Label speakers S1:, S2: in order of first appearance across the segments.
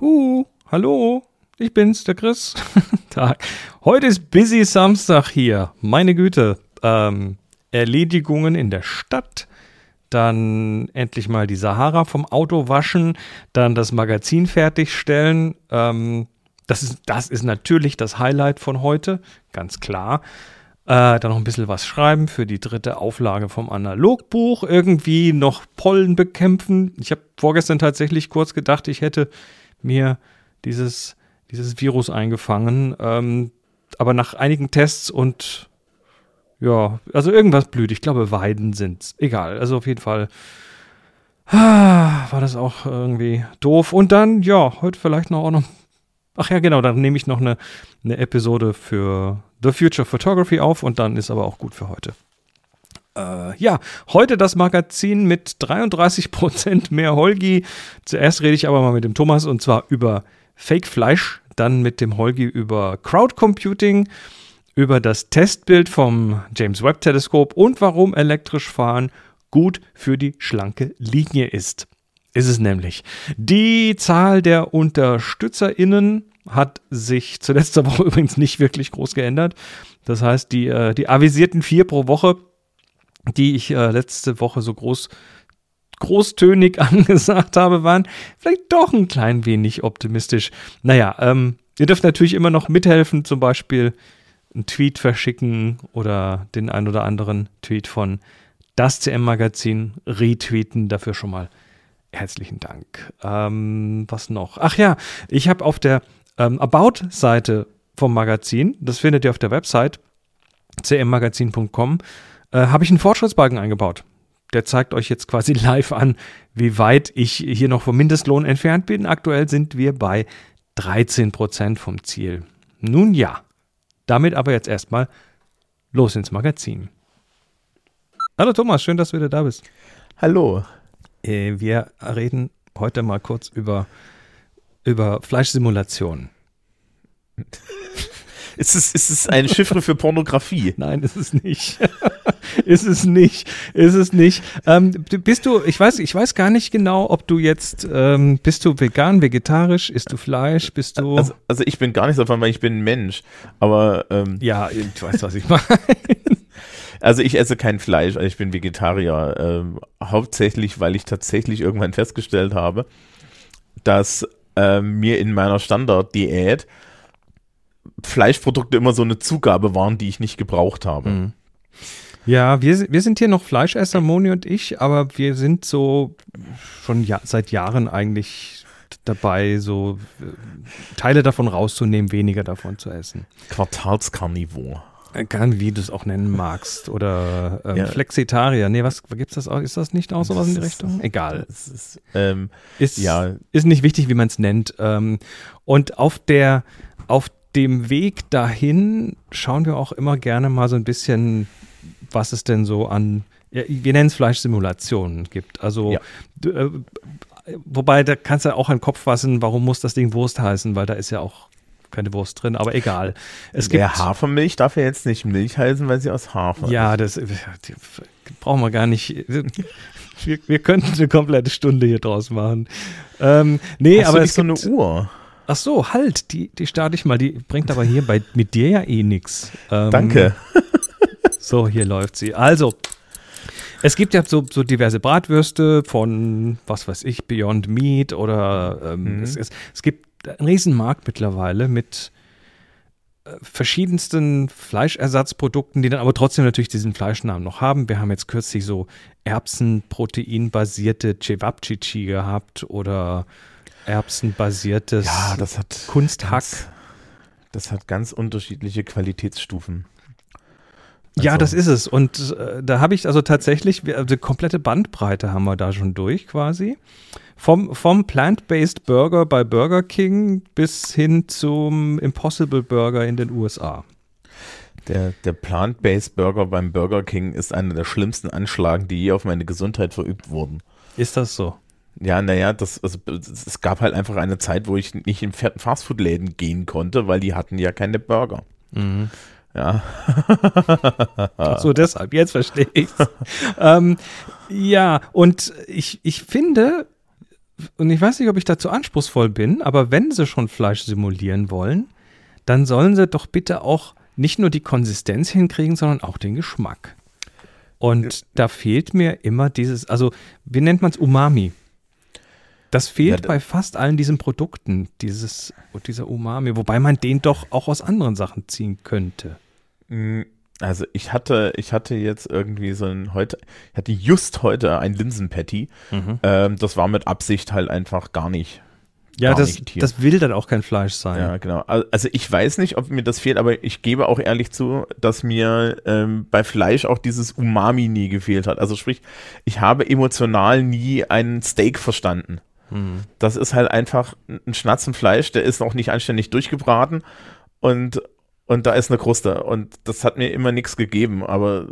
S1: Hu, hallo, ich bin's, der Chris. Tag. Heute ist Busy Samstag hier. Meine Güte. Ähm, Erledigungen in der Stadt. Dann endlich mal die Sahara vom Auto waschen. Dann das Magazin fertigstellen. Ähm, das, ist, das ist natürlich das Highlight von heute. Ganz klar. Äh, dann noch ein bisschen was schreiben für die dritte Auflage vom Analogbuch. Irgendwie noch Pollen bekämpfen. Ich habe vorgestern tatsächlich kurz gedacht, ich hätte mir dieses, dieses Virus eingefangen. Ähm, aber nach einigen Tests und ja, also irgendwas blüht. Ich glaube, Weiden sind's. Egal. Also auf jeden Fall ah, war das auch irgendwie doof. Und dann, ja, heute vielleicht noch auch noch. Ach ja, genau, dann nehme ich noch eine, eine Episode für The Future Photography auf und dann ist aber auch gut für heute. Äh, ja, heute das Magazin mit 33% mehr Holgi. Zuerst rede ich aber mal mit dem Thomas und zwar über Fake Fleisch, dann mit dem Holgi über Crowd Computing, über das Testbild vom James Webb Teleskop und warum elektrisch fahren gut für die schlanke Linie ist. Ist es nämlich. Die Zahl der UnterstützerInnen hat sich zur letzter Woche übrigens nicht wirklich groß geändert. Das heißt, die, äh, die avisierten vier pro Woche, die ich äh, letzte Woche so groß, großtönig angesagt habe, waren vielleicht doch ein klein wenig optimistisch. Naja, ähm, ihr dürft natürlich immer noch mithelfen, zum Beispiel einen Tweet verschicken oder den ein oder anderen Tweet von das CM-Magazin retweeten. Dafür schon mal herzlichen Dank. Ähm, was noch? Ach ja, ich habe auf der ähm, About-Seite vom Magazin, das findet ihr auf der Website cmmagazin.com, äh, habe ich einen Fortschrittsbalken eingebaut. Der zeigt euch jetzt quasi live an, wie weit ich hier noch vom Mindestlohn entfernt bin. Aktuell sind wir bei 13 Prozent vom Ziel. Nun ja, damit aber jetzt erstmal los ins Magazin. Hallo Thomas, schön, dass du wieder da bist.
S2: Hallo.
S1: Äh, wir reden heute mal kurz über über Fleischsimulationen.
S2: Ist es, ist es eine Chiffre für Pornografie?
S1: Nein, ist es nicht. ist es nicht. Ist es nicht. Ähm, bist du, ich weiß, ich weiß gar nicht genau, ob du jetzt, ähm, bist du vegan, vegetarisch, isst du Fleisch, bist du.
S2: Also, also ich bin gar nicht davon, weil ich bin ein Mensch. Aber ähm,
S1: ja, ich weiß, was ich meine.
S2: Also ich esse kein Fleisch, also ich bin Vegetarier. Ähm, hauptsächlich, weil ich tatsächlich irgendwann festgestellt habe, dass äh, mir in meiner Standarddiät Fleischprodukte immer so eine Zugabe waren, die ich nicht gebraucht habe. Mhm.
S1: Ja, wir, wir sind hier noch Fleischesser, Moni und ich, aber wir sind so schon ja, seit Jahren eigentlich dabei, so äh, Teile davon rauszunehmen, weniger davon zu essen.
S2: Quartalskarnivor.
S1: Kann, wie du es auch nennen magst. Oder ähm, ja. Flexitarier. Nee, was gibt's das auch? Ist das nicht auch sowas in die Richtung? Egal.
S2: Ist, ähm,
S1: ist, ja. ist nicht wichtig, wie man es nennt. Ähm, und auf der, auf dem Weg dahin schauen wir auch immer gerne mal so ein bisschen, was es denn so an, ja, wir nennen es Fleischsimulationen gibt. Also ja. äh, Wobei, da kannst du ja auch einen Kopf fassen, warum muss das Ding Wurst heißen, weil da ist ja auch keine Wurst drin, aber egal.
S2: Es Der gibt, Hafermilch darf ja jetzt nicht Milch heißen, weil sie aus Hafer
S1: Ja, ist. das brauchen wir gar nicht. Wir, wir könnten eine komplette Stunde hier draus machen. Ähm, nee, Hast aber
S2: es gibt, so eine Uhr.
S1: Ach so, halt, die, die starte ich mal. Die bringt aber hier bei, mit dir ja eh nichts.
S2: Ähm, Danke.
S1: So, hier läuft sie. Also, es gibt ja so, so diverse Bratwürste von, was weiß ich, Beyond Meat oder ähm, mhm. es, es, es, gibt ein Riesenmarkt mittlerweile mit äh, verschiedensten Fleischersatzprodukten, die dann aber trotzdem natürlich diesen Fleischnamen noch haben. Wir haben jetzt kürzlich so Erbsenproteinbasierte Cevapcici gehabt oder Erbsenbasiertes
S2: ja, das hat
S1: Kunsthack.
S2: Ganz, das hat ganz unterschiedliche Qualitätsstufen.
S1: Also. Ja, das ist es. Und äh, da habe ich also tatsächlich, also komplette Bandbreite haben wir da schon durch quasi. Vom, vom Plant-Based Burger bei Burger King bis hin zum Impossible Burger in den USA.
S2: Der, der Plant-Based Burger beim Burger King ist einer der schlimmsten Anschlagen, die je auf meine Gesundheit verübt wurden.
S1: Ist das so?
S2: Ja, naja, das, also, es gab halt einfach eine Zeit, wo ich nicht in Fastfood-Läden gehen konnte, weil die hatten ja keine Burger. Mhm. Ja.
S1: so deshalb, jetzt verstehe ich ähm, Ja, und ich, ich finde, und ich weiß nicht, ob ich dazu anspruchsvoll bin, aber wenn sie schon Fleisch simulieren wollen, dann sollen sie doch bitte auch nicht nur die Konsistenz hinkriegen, sondern auch den Geschmack. Und da fehlt mir immer dieses, also wie nennt man es Umami? Das fehlt
S2: Ja,
S1: bei fast allen diesen Produkten, dieses, dieser Umami, wobei man den doch auch aus anderen Sachen ziehen könnte.
S2: Also ich hatte, ich hatte jetzt irgendwie so ein heute, ich hatte just heute ein Linsenpatty. Ähm, das war mit Absicht halt einfach gar nicht.
S1: Ja,
S2: Gar
S1: das,
S2: nicht
S1: das will dann auch kein Fleisch sein.
S2: Ja, genau. Al- Also ich weiß nicht, ob mir das fehlt, aber ich gebe auch ehrlich zu, dass mir ähm, bei Fleisch auch dieses Umami nie gefehlt hat. Also sprich, ich habe emotional nie einen Steak verstanden.
S1: Hm.
S2: Das ist halt einfach ein Schnatzen Fleisch, der ist noch nicht anständig durchgebraten und, und da ist eine Kruste. Und das hat mir immer nichts gegeben. Aber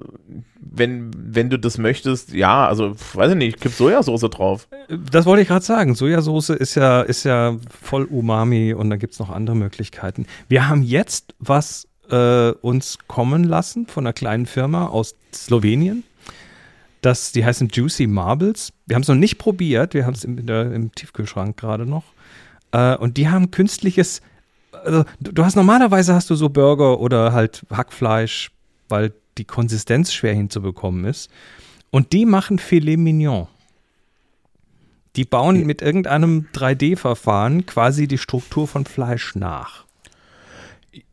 S2: wenn, wenn du das möchtest, ja, also weiß ich nicht, ich kipp Sojasauce drauf.
S1: Das wollte ich gerade sagen. Sojasauce ist ja, ist ja voll Umami und da gibt es noch andere Möglichkeiten. Wir haben jetzt was äh, uns kommen lassen von einer kleinen Firma aus Slowenien. Das, die heißen Juicy Marbles. Wir haben es noch nicht probiert. Wir haben es im, im Tiefkühlschrank gerade noch. Äh, und die haben künstliches. Also, du, hast normalerweise hast du so Burger oder halt Hackfleisch, weil die Konsistenz schwer hinzubekommen ist. Und die machen Filet Mignon. Die bauen mit irgendeinem 3D-Verfahren quasi die Struktur von Fleisch nach.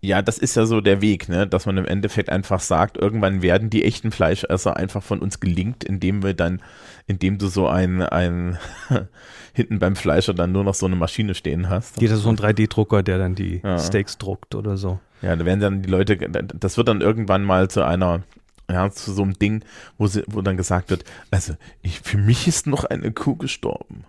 S2: Ja, das ist ja so der Weg, ne? dass man im Endeffekt einfach sagt, irgendwann werden die echten Fleischesser einfach von uns gelingt, indem wir dann, indem du so ein, ein hinten beim Fleischer dann nur noch so eine Maschine stehen hast.
S1: Jeder so ein 3D-Drucker, der dann die
S2: Ja.
S1: Steaks druckt oder so.
S2: Ja, da werden dann die Leute, das wird dann irgendwann mal zu einer, ja, zu so einem Ding, wo, sie, wo dann gesagt wird, also ich, für mich ist noch eine Kuh gestorben.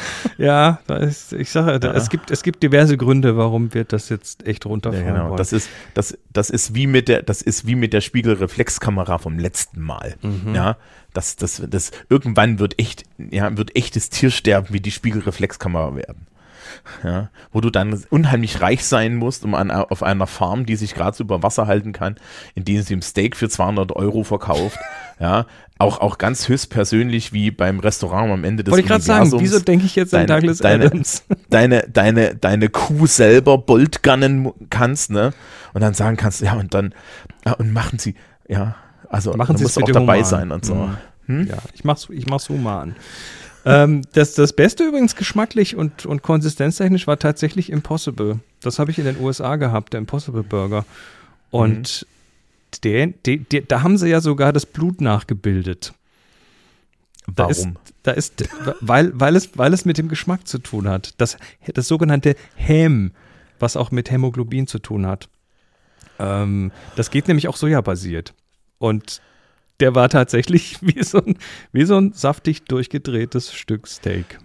S1: Ja, da ist, ich sage,
S2: Ja.
S1: es, gibt, es gibt diverse Gründe, warum wir das jetzt echt
S2: Ja,
S1: runterfahren
S2: genau.
S1: wollen.
S2: Das ist, das, das ist wie mit der, das ist wie mit der Spiegelreflexkamera vom letzten Mal.
S1: Mhm.
S2: Ja, das, das, das, irgendwann wird echt, ja, wird echtes Tiersterben wie die Spiegelreflexkamera werden. Ja, wo du dann unheimlich reich sein musst, um an, auf einer Farm, die sich gerade so über Wasser halten kann, indem sie im Steak für 200 Euro verkauft. Ja, auch, auch ganz höchstpersönlich wie beim Restaurant am Ende des
S1: Wollte ich gerade sagen, wieso denke ich jetzt an
S2: deine-
S1: Douglas
S2: deine-
S1: Adams?
S2: deine, deine, deine Kuh selber boltgunnen kannst, ne? Und dann sagen kannst, ja, und dann, ja, und machen sie, ja, also
S1: Machen Sie
S2: musst
S1: es
S2: auch dabei
S1: human.
S2: sein und so.
S1: Mhm.
S2: Hm?
S1: Ja, ich mach's, ich mach's human. ähm, das, das Beste übrigens geschmacklich und, und konsistenztechnisch war tatsächlich Impossible. Das habe ich in den USA gehabt, der Impossible Burger. Und der, der, der, da haben sie ja sogar das Blut nachgebildet. Da
S2: Warum?
S1: Ist, da ist, weil, weil, es, weil es mit dem Geschmack zu tun hat. Das, das sogenannte Häm, was auch mit Hämoglobin zu tun hat. Ähm, das geht nämlich auch sojabasiert. Und der war tatsächlich wie so ein, wie so ein saftig durchgedrehtes Stück Steak.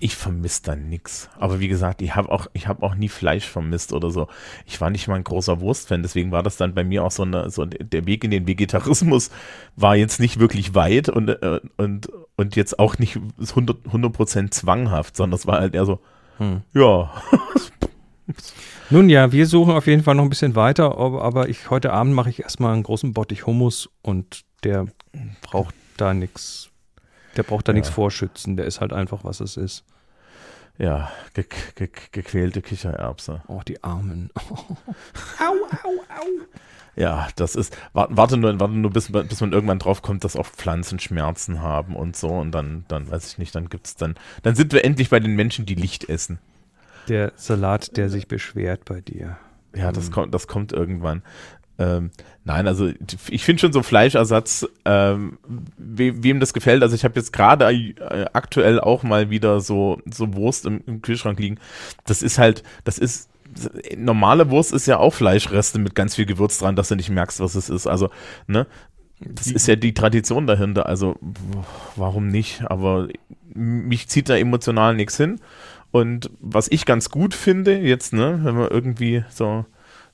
S2: Ich vermisse da nix. Aber wie gesagt, ich habe auch, ich habe auch nie Fleisch vermisst oder so. Ich war nicht mal ein großer Wurstfan, deswegen war das dann bei mir auch so eine, so der Weg in den Vegetarismus war jetzt nicht wirklich weit und, äh, und, und jetzt auch nicht 100, 100% zwanghaft, sondern es war halt eher so,
S1: Hm.
S2: ja,
S1: Nun ja, wir suchen auf jeden Fall noch ein bisschen weiter, aber, aber ich, heute Abend mache ich erstmal einen großen Bottich Hummus und der braucht da nichts. Der braucht da
S2: Ja.
S1: nichts vorschützen, der ist halt einfach, was es ist.
S2: ja, ge ge gequälte Kichererbse.
S1: Oh, die Armen.
S2: Ja, das ist, warte, warte nur, warte nur bis, bis man irgendwann drauf kommt, dass auch Pflanzen Schmerzen haben und so und dann, dann weiß ich nicht, dann gibt's dann, dann sind wir endlich bei den Menschen, die Licht essen.
S1: Der Salat, der sich beschwert bei dir.
S2: Ja, das
S1: Mhm.
S2: kommt, das kommt irgendwann. Ähm, nein, also ich finde schon so Fleischersatz, ähm, we, wem das gefällt. Also ich habe jetzt gerade äh, aktuell auch mal wieder so, so Wurst im, im Kühlschrank liegen. Das ist halt, das ist, normale Wurst ist ja auch Fleischreste mit ganz viel Gewürz dran, dass du nicht merkst, was es ist. Also, ne? Das ist ja die Tradition dahinter. Also, warum nicht? Aber mich zieht da emotional nichts hin. Und was ich ganz gut finde, jetzt, ne, wenn man irgendwie so,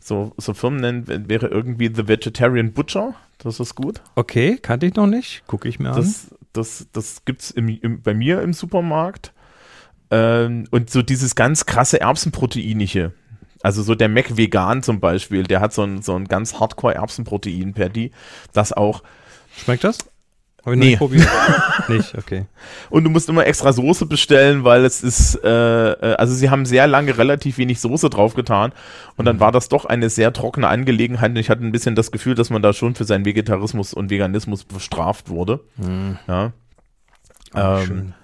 S2: so, so Firmen nennt, wäre irgendwie The Vegetarian Butcher. Das ist gut.
S1: Okay, kannte ich noch nicht. Gucke ich mir an.
S2: Das, das, das gibt's im, im, bei mir im Supermarkt. Ähm, und so dieses ganz krasse Erbsenproteinige. Also so der Mac Vegan zum Beispiel, der hat so ein, so ein ganz Hardcore Erbsenprotein per die, das auch
S1: Schmeckt das? Habe ich
S2: Nee.
S1: nicht probiert. nicht, okay.
S2: Und du musst immer extra Soße bestellen, weil es ist, äh, äh, also sie haben sehr lange relativ wenig Soße draufgetan und dann war das doch eine sehr trockene Angelegenheit und ich hatte ein bisschen das Gefühl, dass man da schon für seinen Vegetarismus und Veganismus bestraft wurde. Ja. Ähm,
S1: Schön.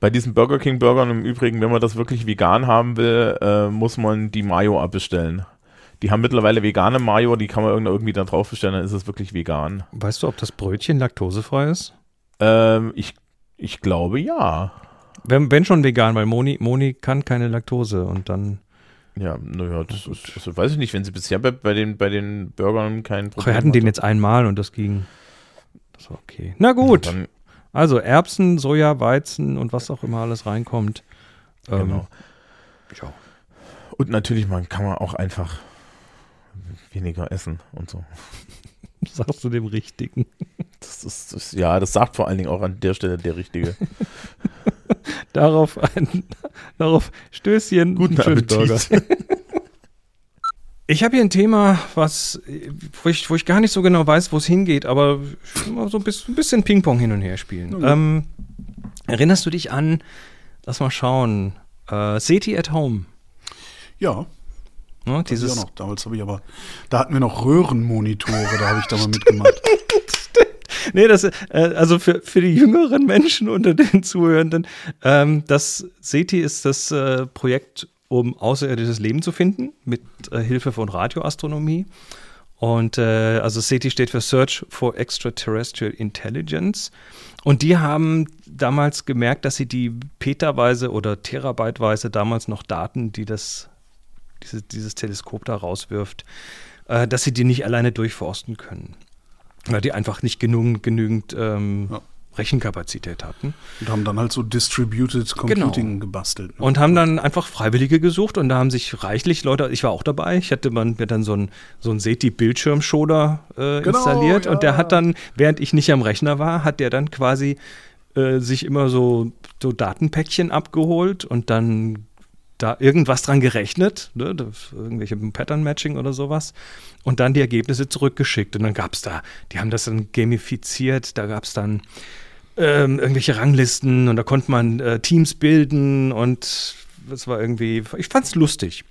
S2: bei diesen Burger King Burgern im Übrigen, wenn man das wirklich vegan haben will, äh, muss man die Mayo abbestellen. Die haben mittlerweile vegane Mayo, die kann man irgend- irgendwie da drauf bestellen, dann ist es wirklich vegan.
S1: Weißt du, ob das Brötchen laktosefrei ist?
S2: Ähm, ich, ich glaube ja.
S1: Wenn, wenn schon vegan, weil Moni, Moni kann keine Laktose und dann.
S2: Ja, naja, das ist, also weiß ich nicht, wenn sie bisher bei, bei, den, bei den Burgern kein
S1: Ach,
S2: Problem
S1: wir hatten den
S2: hatte.
S1: jetzt einmal und das ging. Das war okay. Na gut.
S2: Dann,
S1: Also Erbsen, Soja, Weizen und was auch immer alles reinkommt. Ähm,
S2: genau.
S1: ja.
S2: Und natürlich, man kann man auch einfach weniger essen und so.
S1: Sagst du dem Richtigen.
S2: Das ist, das, ja, das sagt vor allen Dingen auch an der Stelle der Richtige.
S1: Darauf ein, darauf Stößchen.
S2: Guten Appetit.
S1: Burger. Ich habe hier ein Thema, was, wo ich, wo ich gar nicht so genau weiß, wo es hingeht, aber ich will mal so ein bisschen, ein bisschen Ping-Pong hin und her spielen.
S3: Okay.
S1: Ähm, erinnerst du dich an, lass mal schauen, äh, SETI at Home?
S3: Ja,
S1: Ne,
S3: dieses noch. Damals habe ich aber, da hatten wir noch Röhrenmonitore, da habe ich da mal mitgemacht.
S1: Nee, das, äh, also für, für die jüngeren Menschen unter den Zuhörenden, ähm, das SETI ist das äh, Projekt, um außerirdisches Leben zu finden, mit äh, Hilfe von Radioastronomie. Und äh, also SETI steht für Search for Extraterrestrial Intelligence. Und die haben damals gemerkt, dass sie die petaweise oder terabyteweise damals noch Daten, die das, diese, dieses Teleskop da rauswirft, äh, dass sie die nicht alleine durchforsten können. Weil die einfach nicht genug, genügend ähm,
S3: Ja.
S1: Rechenkapazität hatten.
S3: Und haben dann halt so Distributed Computing gebastelt. Ne?
S1: Und haben dann einfach Freiwillige gesucht und da haben sich reichlich Leute, ich war auch dabei, ich hatte man, mir dann so ein, so ein SETI-Bildschirmschoner äh,
S3: Genau,
S1: installiert und der
S3: ja.
S1: hat dann, während ich nicht am Rechner war, hat der dann quasi äh, sich immer so, so Datenpäckchen abgeholt und dann da irgendwas dran gerechnet, ne, irgendwelche Pattern-Matching oder sowas, und dann die Ergebnisse zurückgeschickt. Und dann gab es da, die haben das dann gamifiziert, da gab es dann ähm, irgendwelche Ranglisten und da konnte man äh, Teams bilden und das war irgendwie, ich fand es lustig.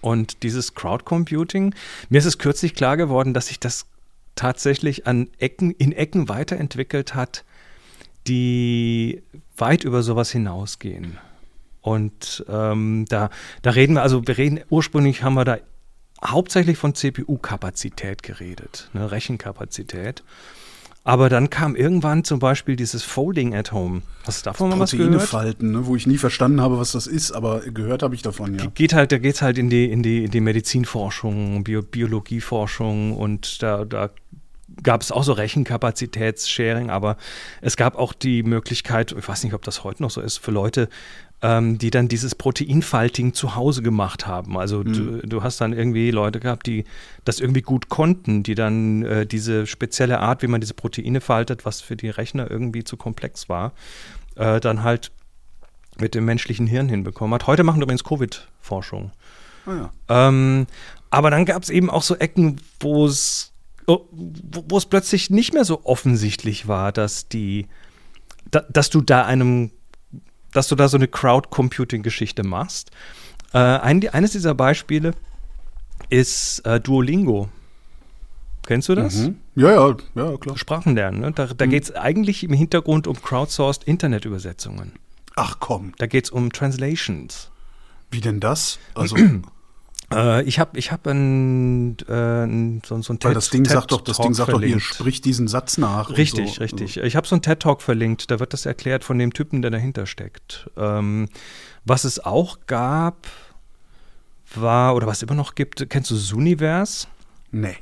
S1: Und dieses Crowdcomputing, mir ist es kürzlich klar geworden, dass sich das tatsächlich an Ecken, in Ecken weiterentwickelt hat, die weit über sowas hinausgehen. Und ähm, da, da reden wir, also wir reden, ursprünglich haben wir da hauptsächlich von CPU-Kapazität geredet, ne, Rechenkapazität. Aber dann kam irgendwann zum Beispiel dieses Folding at Home. Hast du davon mal was gehört?
S3: falten, ne? wo ich nie verstanden habe, was das ist, aber gehört habe ich davon, ja.
S1: Geht halt, da geht es halt in die, in die, in die Medizinforschung, Bio, Biologieforschung und da, da gab es auch so Rechenkapazitätssharing, aber es gab auch die Möglichkeit, ich weiß nicht, ob das heute noch so ist, für Leute, ähm, die dann dieses Proteinfalting zu Hause gemacht haben. Also du, du hast dann irgendwie Leute gehabt, die das irgendwie gut konnten, die dann äh, diese spezielle Art, wie man diese Proteine faltet, was für die Rechner irgendwie zu komplex war, äh, dann halt mit dem menschlichen Hirn hinbekommen hat. Heute machen übrigens Covid-Forschung.
S3: Ah, ja.
S1: Ähm, aber dann gab es eben auch so Ecken, wo es oh, wo wo es plötzlich nicht mehr so offensichtlich war, dass die, da, dass du da einem, dass du da so eine Crowd-Computing-Geschichte machst. Äh, ein, eines dieser Beispiele ist äh, Duolingo. Kennst du das?
S3: Mhm. Ja, ja, ja, klar.
S1: Sprachenlernen. Ne? Da, da geht es eigentlich im Hintergrund um crowdsourced Internetübersetzungen.
S3: Ach komm,
S1: Da geht es um Translations.
S3: wie denn das? Also,
S1: ich habe ich hab ein, äh, ein, so, so ein
S3: weil
S1: TED-
S3: das Ding sagt doch, das
S1: TED-Talk
S3: Ding sagt doch hier,
S1: verlinkt.
S3: sprich diesen Satz nach.
S1: Richtig,
S3: so.
S1: richtig. Ich habe so einen TED-Talk verlinkt, da wird das erklärt von dem Typen, der dahinter steckt. Ähm, was es auch gab, war, oder was es immer noch gibt, kennst du Zooniverse?
S3: Nee.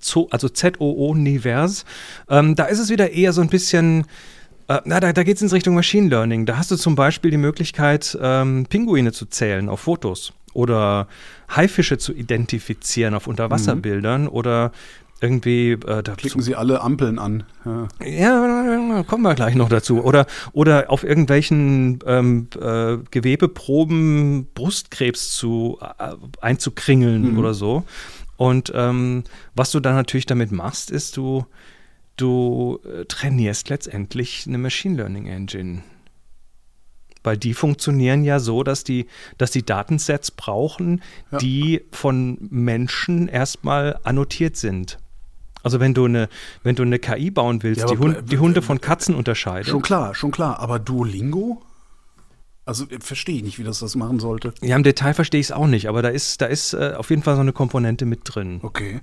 S1: Zo, also Z-O-O-Nivers. Ähm, da ist es wieder eher so ein bisschen, äh, na, da, da geht es in Richtung Machine Learning. Da hast du zum Beispiel die Möglichkeit, ähm, Pinguine zu zählen auf Fotos oder Haifische zu identifizieren auf Unterwasserbildern oder irgendwie äh, da
S3: Klicken Sie alle Ampeln an. Ja.
S1: ja, kommen wir gleich noch dazu. Oder, oder auf irgendwelchen ähm, äh, Gewebeproben Brustkrebs zu, äh, einzukringeln
S3: Mhm.
S1: oder so. Und ähm, was du dann natürlich damit machst, ist, du, du äh, trainierst letztendlich eine Machine Learning Engine. Weil die funktionieren ja so, dass die, dass die Datensets brauchen,
S3: Ja.
S1: die von Menschen erstmal annotiert sind. Also wenn du eine, wenn du eine KI bauen willst,
S3: Ja,
S1: die,
S3: aber
S1: Hund,
S3: b-
S1: die Hunde von Katzen unterscheidet.
S3: Schon klar, schon klar. Aber Duolingo? Also äh, verstehe ich nicht, wie das das machen sollte.
S1: Ja, im Detail verstehe ich es auch nicht, aber da ist, da ist äh, auf jeden Fall so eine Komponente mit drin.
S3: Okay.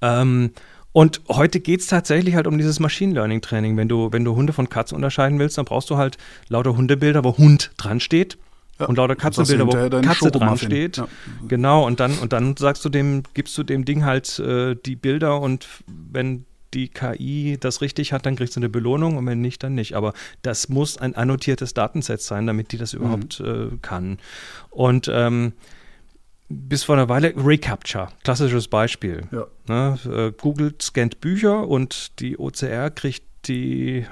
S1: Ähm, und heute geht es tatsächlich halt um dieses Machine Learning Training. Wenn du, wenn du Hunde von Katzen unterscheiden willst, dann brauchst du halt lauter Hundebilder, wo Hund dran steht.
S3: Ja,
S1: und lauter Katzenbilder, wo Katze dran steht.
S3: Ja.
S1: Genau, und dann, und dann sagst du dem, gibst du dem Ding halt äh, die Bilder und wenn die KI das richtig hat, dann kriegst du eine Belohnung und wenn nicht, dann nicht. Aber das muss ein annotiertes Datenset sein, damit die das
S3: Mhm.
S1: überhaupt äh, kann. Und ähm, bis vor einer Weile Recapture, klassisches Beispiel.
S3: Ja.
S1: Ne, äh, Google scannt Bücher und die OCR kriegt die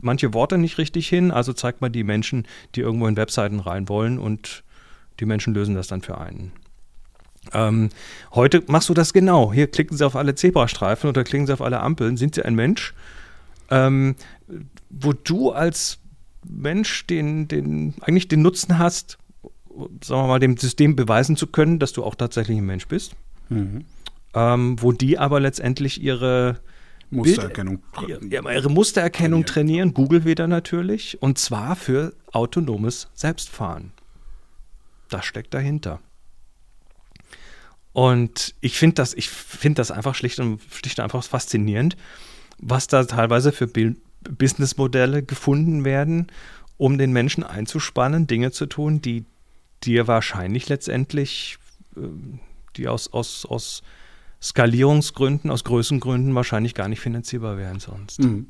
S1: manche Worte nicht richtig hin, also zeigt man die Menschen, die irgendwo in Webseiten rein wollen und die Menschen lösen das dann für einen. Ähm, heute machst du das genau. Hier klicken sie auf alle Zebrastreifen oder klicken sie auf alle Ampeln. Sind sie ein Mensch? Ähm, wo du als Mensch den, den, eigentlich den Nutzen hast, sagen wir mal, dem System beweisen zu können, dass du auch tatsächlich ein Mensch bist.
S3: Mhm.
S1: Ähm, wo die aber letztendlich ihre,
S3: Mustererkennung.
S1: ihre, ihre Mustererkennung trainieren, Google wieder natürlich, und zwar für autonomes Selbstfahren. Das steckt dahinter. Und ich finde das, ich finde das einfach schlicht und, schlicht und einfach faszinierend, was da teilweise für Businessmodelle gefunden werden, um den Menschen einzuspannen, Dinge zu tun, die dir wahrscheinlich letztendlich, ähm, die aus, aus, aus Skalierungsgründen, aus Größengründen wahrscheinlich gar nicht finanzierbar wären sonst.
S3: Mhm.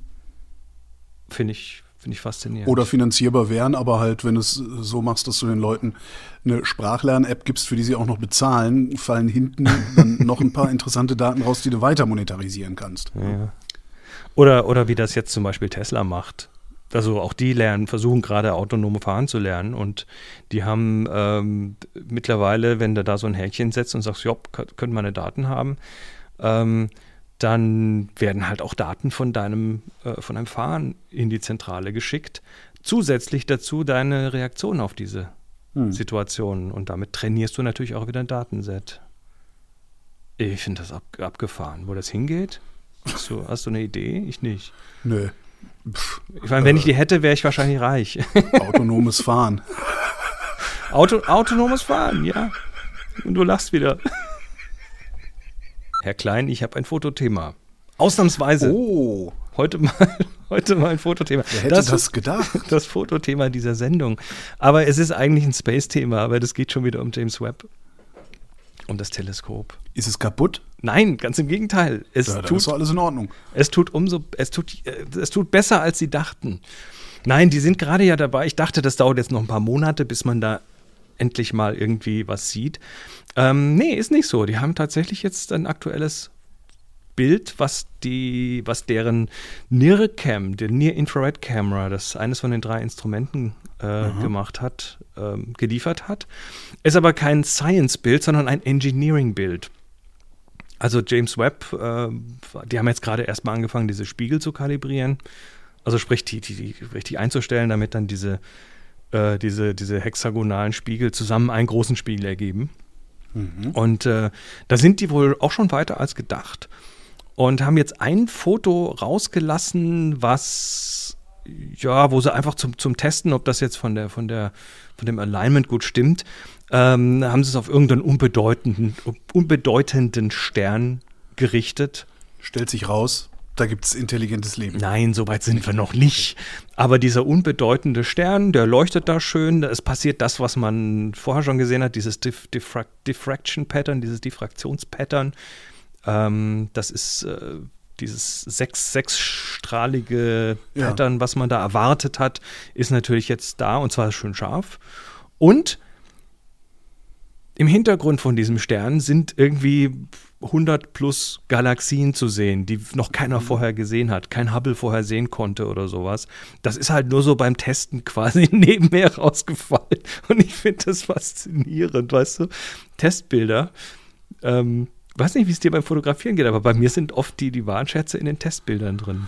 S1: Finde ich, finde ich faszinierend.
S3: Oder finanzierbar wären, aber halt, wenn du es so machst, dass du den Leuten eine Sprachlern-App gibst, für die sie auch noch bezahlen, fallen hinten dann noch ein paar interessante Daten raus, die du weiter monetarisieren kannst.
S1: Ja. Oder, oder wie das jetzt zum Beispiel Tesla macht. Also auch die lernen, versuchen gerade autonome Fahren zu lernen und die haben ähm, mittlerweile, wenn du da so ein Häkchen setzt und sagst, ja, können meine Daten haben, ähm, dann werden halt auch Daten von deinem, äh, von deinem Fahren in die Zentrale geschickt. Zusätzlich dazu deine Reaktion auf diese
S3: Hm.
S1: Situationen und damit trainierst du natürlich auch wieder ein Datenset. Ich finde das ab, abgefahren. Wo das hingeht? Hast du, hast du eine Idee? Ich nicht.
S3: Nö. Pff,
S1: Ich meine, wenn ich die hätte, wäre ich wahrscheinlich reich.
S3: autonomes Fahren.
S1: Auto, autonomes Fahren, ja. Und du lachst wieder. Herr Klein, ich habe ein Fotothema. Ausnahmsweise.
S3: Oh,
S1: Heute, mal, heute mal ein Fotothema.
S3: wer hätte das, gedacht?
S1: das Fotothema dieser Sendung. Aber es ist eigentlich ein Space-Thema, aber das geht schon wieder um James Webb. Um das Teleskop.
S3: Ist es kaputt?
S1: Nein, ganz im Gegenteil. Es
S3: Ja,
S1: tut
S3: ist alles in Ordnung.
S1: Es tut umso, es tut, äh, es tut besser, als sie dachten. Nein, die sind gerade ja dabei. Ich dachte, das dauert jetzt noch ein paar Monate, bis man da endlich mal irgendwie was sieht. Ähm, nee, ist nicht so. Die haben tatsächlich jetzt ein aktuelles Bild, was die, was deren NIRCam, der Near Infrared Camera, das eines von den drei Instrumenten äh, gemacht hat, ähm, geliefert hat. Ist aber kein Science-Bild, sondern ein Engineering-Bild. Also James Webb, äh, die haben jetzt gerade erstmal angefangen, diese Spiegel zu kalibrieren. Also sprich, die, die, die richtig einzustellen, damit dann diese, äh, diese, diese hexagonalen Spiegel zusammen einen großen Spiegel ergeben. Und äh, da sind die wohl auch schon weiter als gedacht und haben jetzt ein Foto rausgelassen, was ja, wo sie einfach zum, zum Testen, ob das jetzt von der, von der, von dem Alignment gut stimmt, ähm, haben sie es auf irgendeinen unbedeutenden, unbedeutenden Stern gerichtet.
S3: Stellt sich raus, da gibt es intelligentes Leben.
S1: Nein, so weit sind wir noch nicht. Aber dieser unbedeutende Stern, der leuchtet da schön. Es passiert das, was man vorher schon gesehen hat, dieses Dif Diffra Diffraction Pattern, dieses Diffraktionspattern. Ähm, das ist äh, dieses sechs, sechsstrahlige
S3: Ja.
S1: Pattern, was man da erwartet hat, ist natürlich jetzt da und zwar schön scharf. Und im Hintergrund von diesem Stern sind irgendwie 100 plus Galaxien zu sehen, die noch keiner vorher gesehen hat, kein Hubble vorher sehen konnte oder sowas. Das ist halt nur so beim Testen quasi nebenher rausgefallen. Und ich finde das faszinierend, weißt du? Testbilder, ähm, weiß nicht, wie es dir beim Fotografieren geht, aber bei mir sind oft die, die Warnschätze in den Testbildern drin.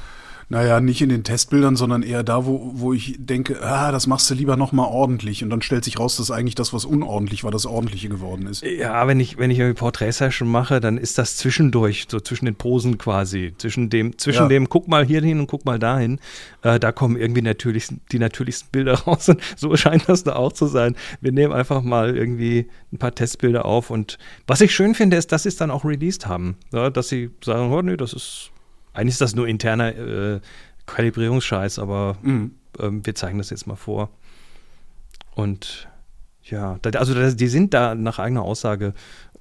S3: Naja, nicht in den Testbildern, sondern eher da, wo, wo ich denke, ah, das machst du lieber nochmal ordentlich. Und dann stellt sich raus, dass eigentlich das, was unordentlich war, das Ordentliche geworden ist.
S1: Ja, wenn ich, wenn ich irgendwie Porträtsession mache, dann ist das zwischendurch, so zwischen den Posen quasi. Zwischen dem, zwischen
S3: Ja.
S1: dem, guck mal hier hin und guck mal dahin. Äh, da kommen irgendwie natürlichsten, die natürlichsten Bilder raus. Und so scheint das da auch zu sein. Wir nehmen einfach mal irgendwie ein paar Testbilder auf. Und was ich schön finde, ist, dass sie es dann auch released haben. Ja, dass sie sagen, oh nee, das ist, eigentlich ist das nur interner äh, Kalibrierungsscheiß, aber
S3: Mhm.
S1: ähm, wir zeigen das jetzt mal vor. Und ja, da, also da, die sind da nach eigener Aussage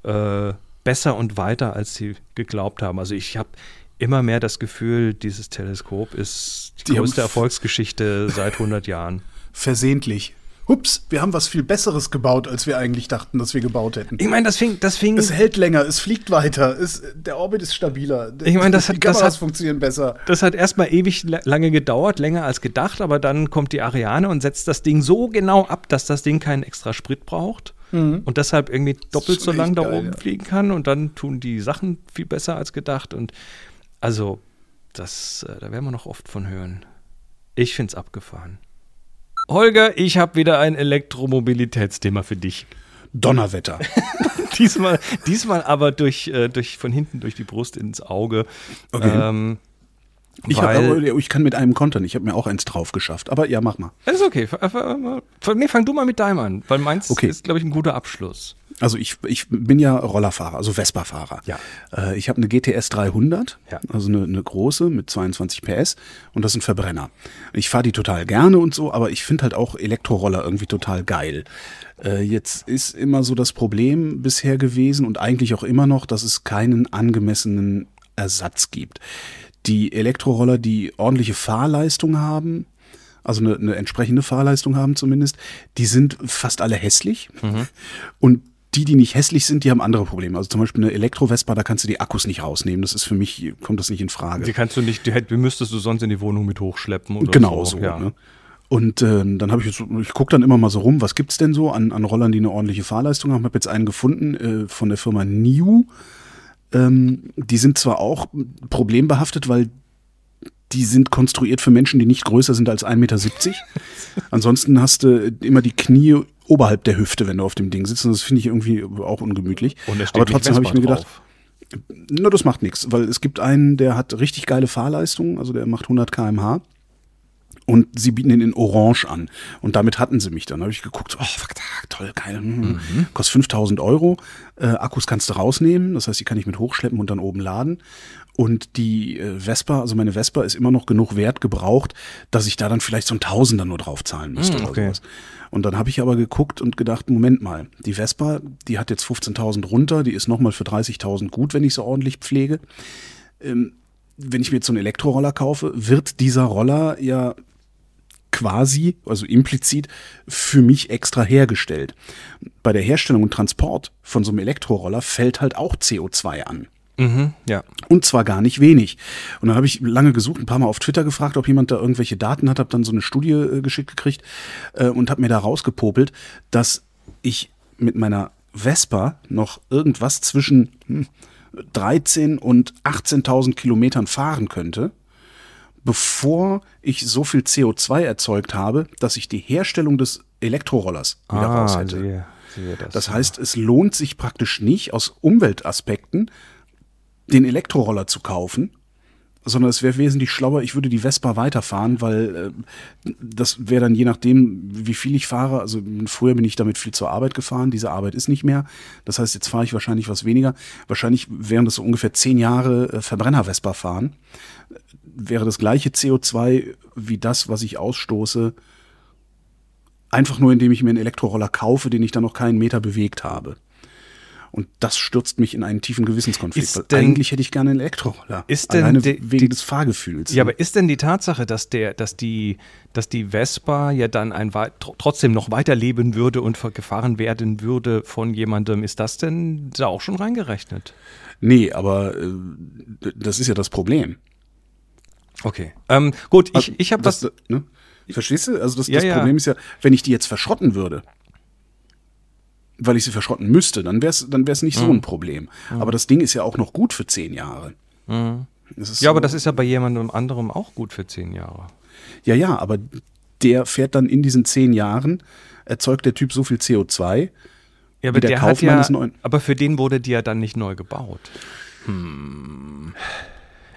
S1: äh, besser und weiter, als sie geglaubt haben. Also ich habe immer mehr das Gefühl, dieses Teleskop ist die,
S3: Die
S1: größte Erfolgsgeschichte seit 100 Jahren.
S3: Versehentlich. Hups, wir haben was viel Besseres gebaut, als wir eigentlich dachten, dass wir gebaut hätten.
S1: Ich meine, das fing, das fing,
S3: Es hält länger, es fliegt weiter, es, der Orbit ist stabiler.
S1: Ich meine, das hat-
S3: die
S1: das
S3: Kameras
S1: hat-
S3: funktionieren besser.
S1: das hat erstmal ewig la- lange gedauert, länger als gedacht, aber dann kommt die Ariane und setzt das Ding so genau ab, dass das Ding keinen extra Sprit braucht und deshalb irgendwie doppelt so lang
S3: echt
S1: da
S3: geil,
S1: oben
S3: ja.
S1: fliegen kann und dann tun die Sachen viel besser als gedacht und also das, äh, da werden wir noch oft von hören. Ich find's abgefahren. Holger, ich habe wieder ein Elektromobilitätsthema für dich.
S3: Donnerwetter.
S1: diesmal, diesmal aber durch, äh, durch von hinten durch die Brust ins Auge.
S3: Okay.
S1: Ähm,
S3: Ich,
S1: weil-
S3: hab, ich kann mit einem kontern, ich habe mir auch eins drauf geschafft. Aber ja, mach mal.
S1: Ist okay. Nee, fang du mal mit deinem an, weil meins
S3: Okay.
S1: ist, glaube ich, ein guter Abschluss.
S3: Also ich, ich bin ja Rollerfahrer, also Vespa-Fahrer.
S1: Ja.
S3: Äh, ich habe eine GTS 300,
S1: Ja.
S3: also eine, eine große mit 22 PS und das ist ein Verbrenner. Ich fahre die total gerne und so, aber ich finde halt auch Elektroroller irgendwie total geil. Äh, jetzt ist immer so das Problem bisher gewesen und eigentlich auch immer noch, dass es keinen angemessenen Ersatz gibt. Die Elektroroller, die ordentliche Fahrleistung haben, also eine, eine entsprechende Fahrleistung haben zumindest, die sind fast alle hässlich. Und die, die nicht hässlich sind, die haben andere Probleme. Also zum Beispiel eine Elektro-Vespa, da kannst du die Akkus nicht rausnehmen. Das ist für mich, kommt das nicht in Frage.
S1: Die kannst du nicht, die, die müsstest du sonst in die Wohnung mit hochschleppen oder
S3: Genau
S1: so.
S3: so.
S1: ja.
S3: Ne? Und ähm, dann habe ich jetzt, ich gucke dann immer mal so rum, was gibt's denn so an, an Rollern, die eine ordentliche Fahrleistung haben. Habe jetzt einen gefunden äh, von der Firma Niu. Ähm, die sind zwar auch problembehaftet, weil die sind konstruiert für Menschen, die nicht größer sind als 1,70 Meter. Ansonsten hast du immer die Knie oberhalb der Hüfte, wenn du auf dem Ding sitzt. Und das finde ich irgendwie auch ungemütlich. Aber trotzdem habe ich mir gedacht,
S1: drauf.
S3: na, das macht nichts, weil es gibt einen, der hat richtig geile Fahrleistung, also der macht 100 km/h. Und sie bieten ihn in Orange an. Und damit hatten sie mich dann. Da habe ich geguckt, oh, fuck, toll, geil. hm. Kostet 5000 Euro. Äh, Akkus kannst du rausnehmen. Das heißt, die kann ich mit hochschleppen und dann oben laden. Und die äh, Vespa, also meine Vespa ist immer noch genug Wert gebraucht, dass ich da dann vielleicht so ein Tausender nur drauf zahlen müsste
S1: Hm,
S3: oder
S1: okay.
S3: sowas. Und dann habe ich aber geguckt und gedacht, Moment mal, die Vespa, die hat jetzt 15.000 runter, die ist nochmal für 30.000 gut, wenn ich sie ordentlich pflege. Ähm, wenn ich mir jetzt so einen Elektroroller kaufe, wird dieser Roller ja quasi, also implizit, für mich extra hergestellt. Bei der Herstellung und Transport von so einem Elektroroller fällt halt auch CO2 an.
S1: Mhm, ja.
S3: Und zwar gar nicht wenig. Und dann habe ich lange gesucht, ein paar Mal auf Twitter gefragt, ob jemand da irgendwelche Daten hat, habe dann so eine Studie äh, geschickt gekriegt äh, und habe mir da rausgepopelt, dass ich mit meiner Vespa noch irgendwas zwischen hm, 13 und 18.000 Kilometern fahren könnte, bevor ich so viel CO2 erzeugt habe, dass ich die Herstellung des Elektrorollers wieder raus hätte.
S1: Ah, sehe, sehe das.
S3: Das heißt, es lohnt sich praktisch nicht aus Umweltaspekten, den Elektroroller zu kaufen, sondern es wäre wesentlich schlauer, ich würde die Vespa weiterfahren, weil äh, das wäre dann je nachdem, wie viel ich fahre. Also früher bin ich damit viel zur Arbeit gefahren, diese Arbeit ist nicht mehr. Das heißt, jetzt fahre ich wahrscheinlich was weniger. Wahrscheinlich wären das so ungefähr zehn Jahre äh, Verbrenner-Vespa fahren. Wäre das gleiche CO2 wie das, was ich ausstoße, einfach nur indem ich mir einen Elektroroller kaufe, den ich dann noch keinen Meter bewegt habe. Und das stürzt mich in einen tiefen Gewissenskonflikt.
S1: Ist
S3: weil
S1: denn-
S3: eigentlich hätte ich gerne einen Elektroroller.
S1: Ist denn
S3: Alleine
S1: die-
S3: wegen
S1: die-
S3: des Fahrgefühls.
S1: Ja, aber ist denn die Tatsache, dass der, dass die, dass die Vespa ja dann ein trotzdem noch weiterleben würde und gefahren werden würde von jemandem, ist das denn da auch schon reingerechnet?
S3: nee, aber äh, das ist ja das Problem.
S1: Okay. Ähm, gut, ich,
S3: Also,
S1: ich habe
S3: das,
S1: das.
S3: Ne? Verstehst du? Also das,
S1: Ja,
S3: das
S1: ja.
S3: Problem ist ja, wenn ich die jetzt verschrotten würde, weil ich sie verschrotten müsste, dann wäre es dann wär's nicht
S1: Mhm.
S3: so ein Problem. Aber das Ding ist ja auch noch gut für zehn Jahre. Ist
S1: Mhm. Ja,
S3: so-
S1: aber das ist ja bei jemandem anderem auch gut für zehn Jahre.
S3: Ja, ja, aber der fährt dann in diesen zehn Jahren, erzeugt der Typ so viel CO2.
S1: Ja,
S3: Wie
S1: aber
S3: der
S1: der
S3: Kaufmann
S1: ja,
S3: des neuen-
S1: aber für den wurde die ja dann nicht neu gebaut. Hm.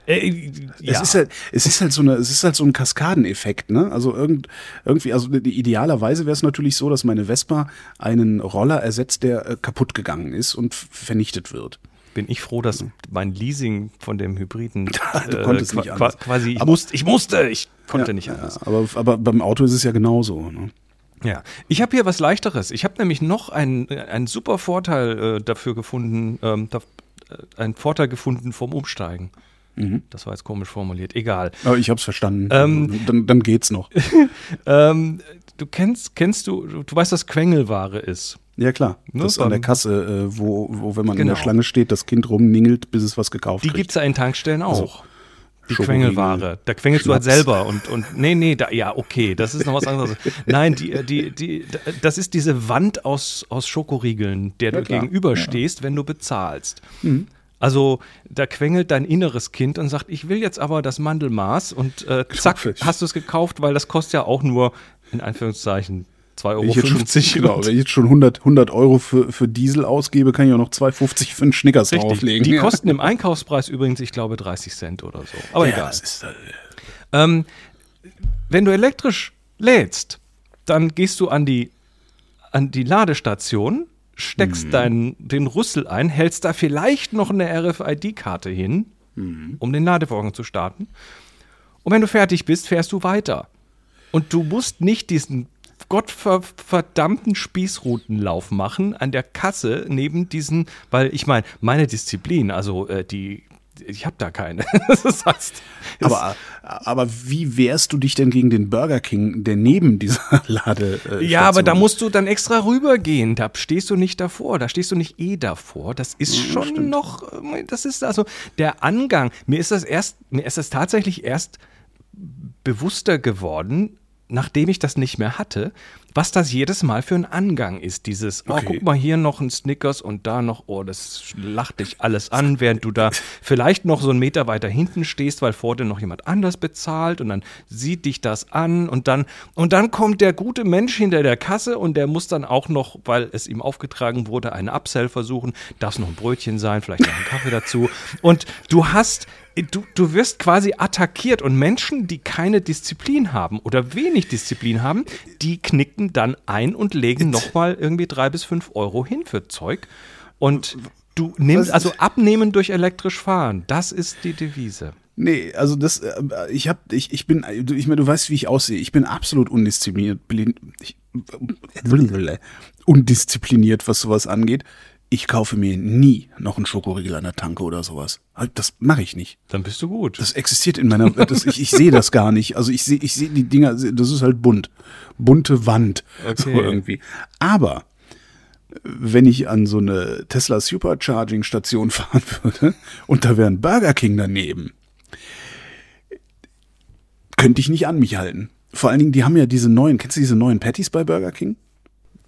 S1: Äh, ja.
S3: Es, ist halt, es ist halt so eine, es ist halt so ein Kaskadeneffekt, ne? Also irgend, irgendwie, also idealerweise wäre es natürlich so, dass meine Vespa einen Roller ersetzt, der äh, kaputt gegangen ist und vernichtet wird.
S1: bin ich froh, dass mein Leasing von dem Hybriden
S3: Du konntest nicht anders.
S1: quasi ich, musste, ich musste, ich konnte
S3: ja,
S1: nicht anders.
S3: Ja, aber, aber beim Auto ist es ja genauso. Ne?
S1: Ja, ich habe hier was leichteres. Ich habe nämlich noch einen, einen super Vorteil äh, dafür gefunden, ähm, da, äh, einen Vorteil gefunden vom Umsteigen.
S3: Mhm.
S1: Das war jetzt komisch formuliert. Egal.
S3: Aber ich hab's verstanden.
S1: Ähm,
S3: dann, dann geht's noch.
S1: Ähm, du kennst, kennst du, du, weißt, was Quengelware ist.
S3: Ja klar.
S1: Ne,
S3: das an der Kasse, äh, wo, wo, wenn man in
S1: Genau.
S3: der Schlange steht, das Kind rumningelt, bis es was gekauft
S1: Die
S3: kriegt.
S1: gibt es ja in Tankstellen auch. die
S3: Schokoriegel,
S1: Quengelware. Da quengelst du halt selber und, und nee, nee, da, ja, okay, das ist noch was anderes. Nein, die, die, die, das ist diese Wand aus, aus Schokoriegeln, der
S3: Ja,
S1: du
S3: klar.
S1: gegenüberstehst, wenn du bezahlst. Also da quengelt dein inneres Kind und sagt, ich will jetzt aber das Mandelmaß und äh, zack,
S3: Fertig.
S1: hast du es gekauft, weil das kostet ja auch nur, in Anführungszeichen, 2,50
S3: Wenn
S1: Euro.
S3: ich, jetzt schon, genau, wenn ich jetzt schon 100, 100 Euro für, für Diesel ausgebe, kann ich auch noch 2,50 für einen Schnickers
S1: Richtig.
S3: drauflegen.
S1: Die
S3: Ja.
S1: kosten im Einkaufspreis übrigens, ich glaube, 30 Cent oder so. Aber
S3: ja,
S1: egal.
S3: ist, äh,
S1: Ähm, wenn du elektrisch lädst, dann gehst du an die, an die Ladestation, steckst
S3: Mhm.
S1: deinen, den Rüssel ein, hältst da vielleicht noch eine RFID-Karte hin,
S3: Mhm.
S1: um den Ladevorgang zu starten. Und wenn du fertig bist, fährst du weiter. Und du musst nicht diesen gottverdammten Spießrutenlauf machen an der Kasse neben diesen, weil ich meine, meine Disziplin, also äh, die, ich habe da keine. das heißt,
S3: aber, aber wie wehrst du dich denn gegen den Burger King, der neben dieser Lade äh,
S1: Ja, aber da musst du dann extra rübergehen. Da stehst du nicht davor. Da stehst du nicht eh davor. Das ist schon noch, äh, das ist also der Angang. Mir ist das erst, mir ist das tatsächlich erst bewusster geworden, nachdem ich das nicht mehr hatte, was das jedes Mal für ein Angang ist. Dieses, oh,
S3: Okay.
S1: guck mal, hier noch ein Snickers und da noch, oh, das lacht dich alles an, während du da vielleicht noch so einen Meter weiter hinten stehst, weil vor dir noch jemand anders bezahlt und dann sieht dich das an und dann, und dann kommt der gute Mensch hinter der Kasse und der muss dann auch noch, weil es ihm aufgetragen wurde, einen Upsell versuchen, darf es noch ein Brötchen sein, vielleicht noch einen Kaffee dazu und du hast Du, du wirst quasi attackiert und Menschen, die keine Disziplin haben oder wenig Disziplin haben, die knicken dann ein und legen nochmal irgendwie drei bis fünf Euro hin für Zeug. Und du nimmst, also abnehmen durch elektrisch fahren, das ist die Devise.
S3: Nee, also das, äh, ich hab, ich, ich bin, ich meine, du weißt, wie ich aussehe. Ich bin absolut undiszipliniert, blin- ich, undiszipliniert, was sowas angeht. Ich kaufe mir nie noch einen Schokoriegel an der Tanke oder sowas. Das mache ich nicht.
S1: Dann bist du gut.
S3: Das existiert in meiner, das, ich, ich sehe das gar nicht. Also ich sehe, ich sehe die Dinger, das ist halt bunt. Bunte Wand. So
S1: Okay.
S3: irgendwie. Aber wenn ich an so eine Tesla Supercharging Station fahren würde und da wäre ein Burger King daneben, könnte ich nicht an mich halten. Vor allen Dingen, die haben ja diese neuen, kennst du diese neuen Patties bei Burger King?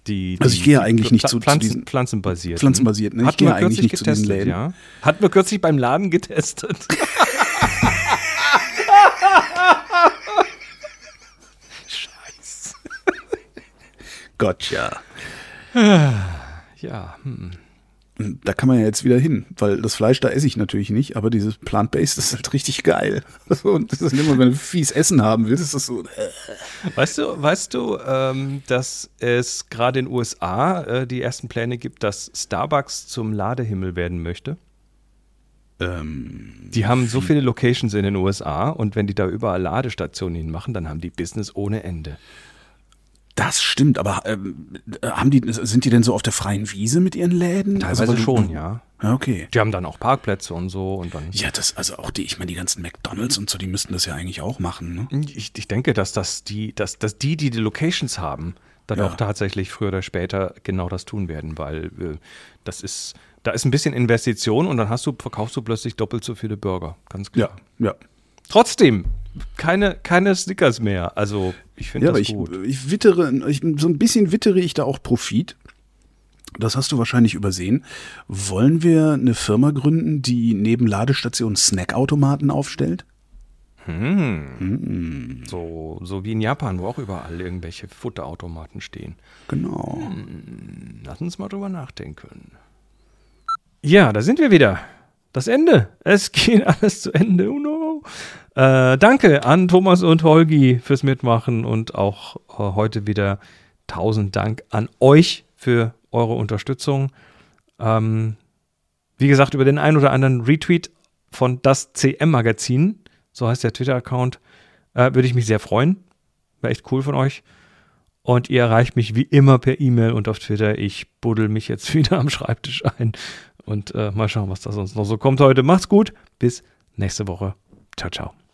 S1: Die,
S3: Also ich gehe ja eigentlich nicht zu- zu
S1: Pflanzen,
S3: diesen-
S1: pflanzenbasiert.
S3: Pflanzenbasiert, ne? Ich
S1: Hatten
S3: gehe
S1: wir
S3: ja eigentlich
S1: kürzlich
S3: nicht zu diesen
S1: getestet,
S3: Läden.
S1: ja. Hatten wir kürzlich beim Laden getestet. Scheiße.
S3: Gotcha.
S1: Ja, hm.
S3: Da kann man ja jetzt wieder hin, weil das Fleisch, da esse ich natürlich nicht, aber dieses Plant-Based ist halt richtig geil. Und das ist immer, wenn du fies Essen haben willst, ist das so. Äh,
S1: Weißt du, weißt du, ähm, dass es gerade in den USA äh, die ersten Pläne gibt, dass Starbucks zum Ladehimmel werden möchte?
S3: ähm,
S1: Die haben so viele Locations in den USA und wenn die da überall Ladestationen hinmachen, dann haben die Business ohne Ende.
S3: Das stimmt, aber ähm, haben die, sind die denn so auf der freien Wiese mit ihren Läden?
S1: Teilweise
S3: du-
S1: schon, ja.
S3: Ja, okay.
S1: Die haben dann auch Parkplätze und so und dann.
S3: Ja, das, also auch die, ich meine, die ganzen McDonalds und so, die müssten das ja eigentlich auch machen, ne?
S1: Ich, ich denke, dass das die, dass, dass die, die die Locations haben, dann
S3: Ja.
S1: auch tatsächlich früher oder später genau das tun werden, weil äh, das ist, da ist ein bisschen Investition und dann hast du, verkaufst du plötzlich doppelt so viele Burger. Ganz klar.
S3: Ja, ja.
S1: Trotzdem, keine, keine Snickers mehr. Also ich finde
S3: Ja,
S1: das
S3: ich,
S1: gut.
S3: ich wittere, ich, so ein bisschen wittere ich da auch Profit. das hast du wahrscheinlich übersehen. Wollen wir eine Firma gründen, die neben Ladestationen Snackautomaten aufstellt?
S1: Hm. So, so wie in Japan, wo auch überall irgendwelche Futterautomaten stehen.
S3: Genau.
S1: Lass uns mal drüber nachdenken. Ja, da sind wir wieder. Das Ende. Es geht alles zu Ende. Oh no. Äh, danke an Thomas und Holgi fürs Mitmachen und auch äh, heute wieder tausend Dank an euch für eure Unterstützung. Ähm, wie gesagt, über den ein oder anderen Retweet von das CM Magazin, so heißt der Twitter-Account, äh, würde ich mich sehr freuen. Wäre echt cool von euch. Und ihr erreicht mich wie immer per E-Mail und auf Twitter. Ich buddel mich jetzt wieder am Schreibtisch ein und äh, mal schauen, was da sonst noch so kommt heute. Macht's gut. Bis nächste Woche. Ciao, ciao.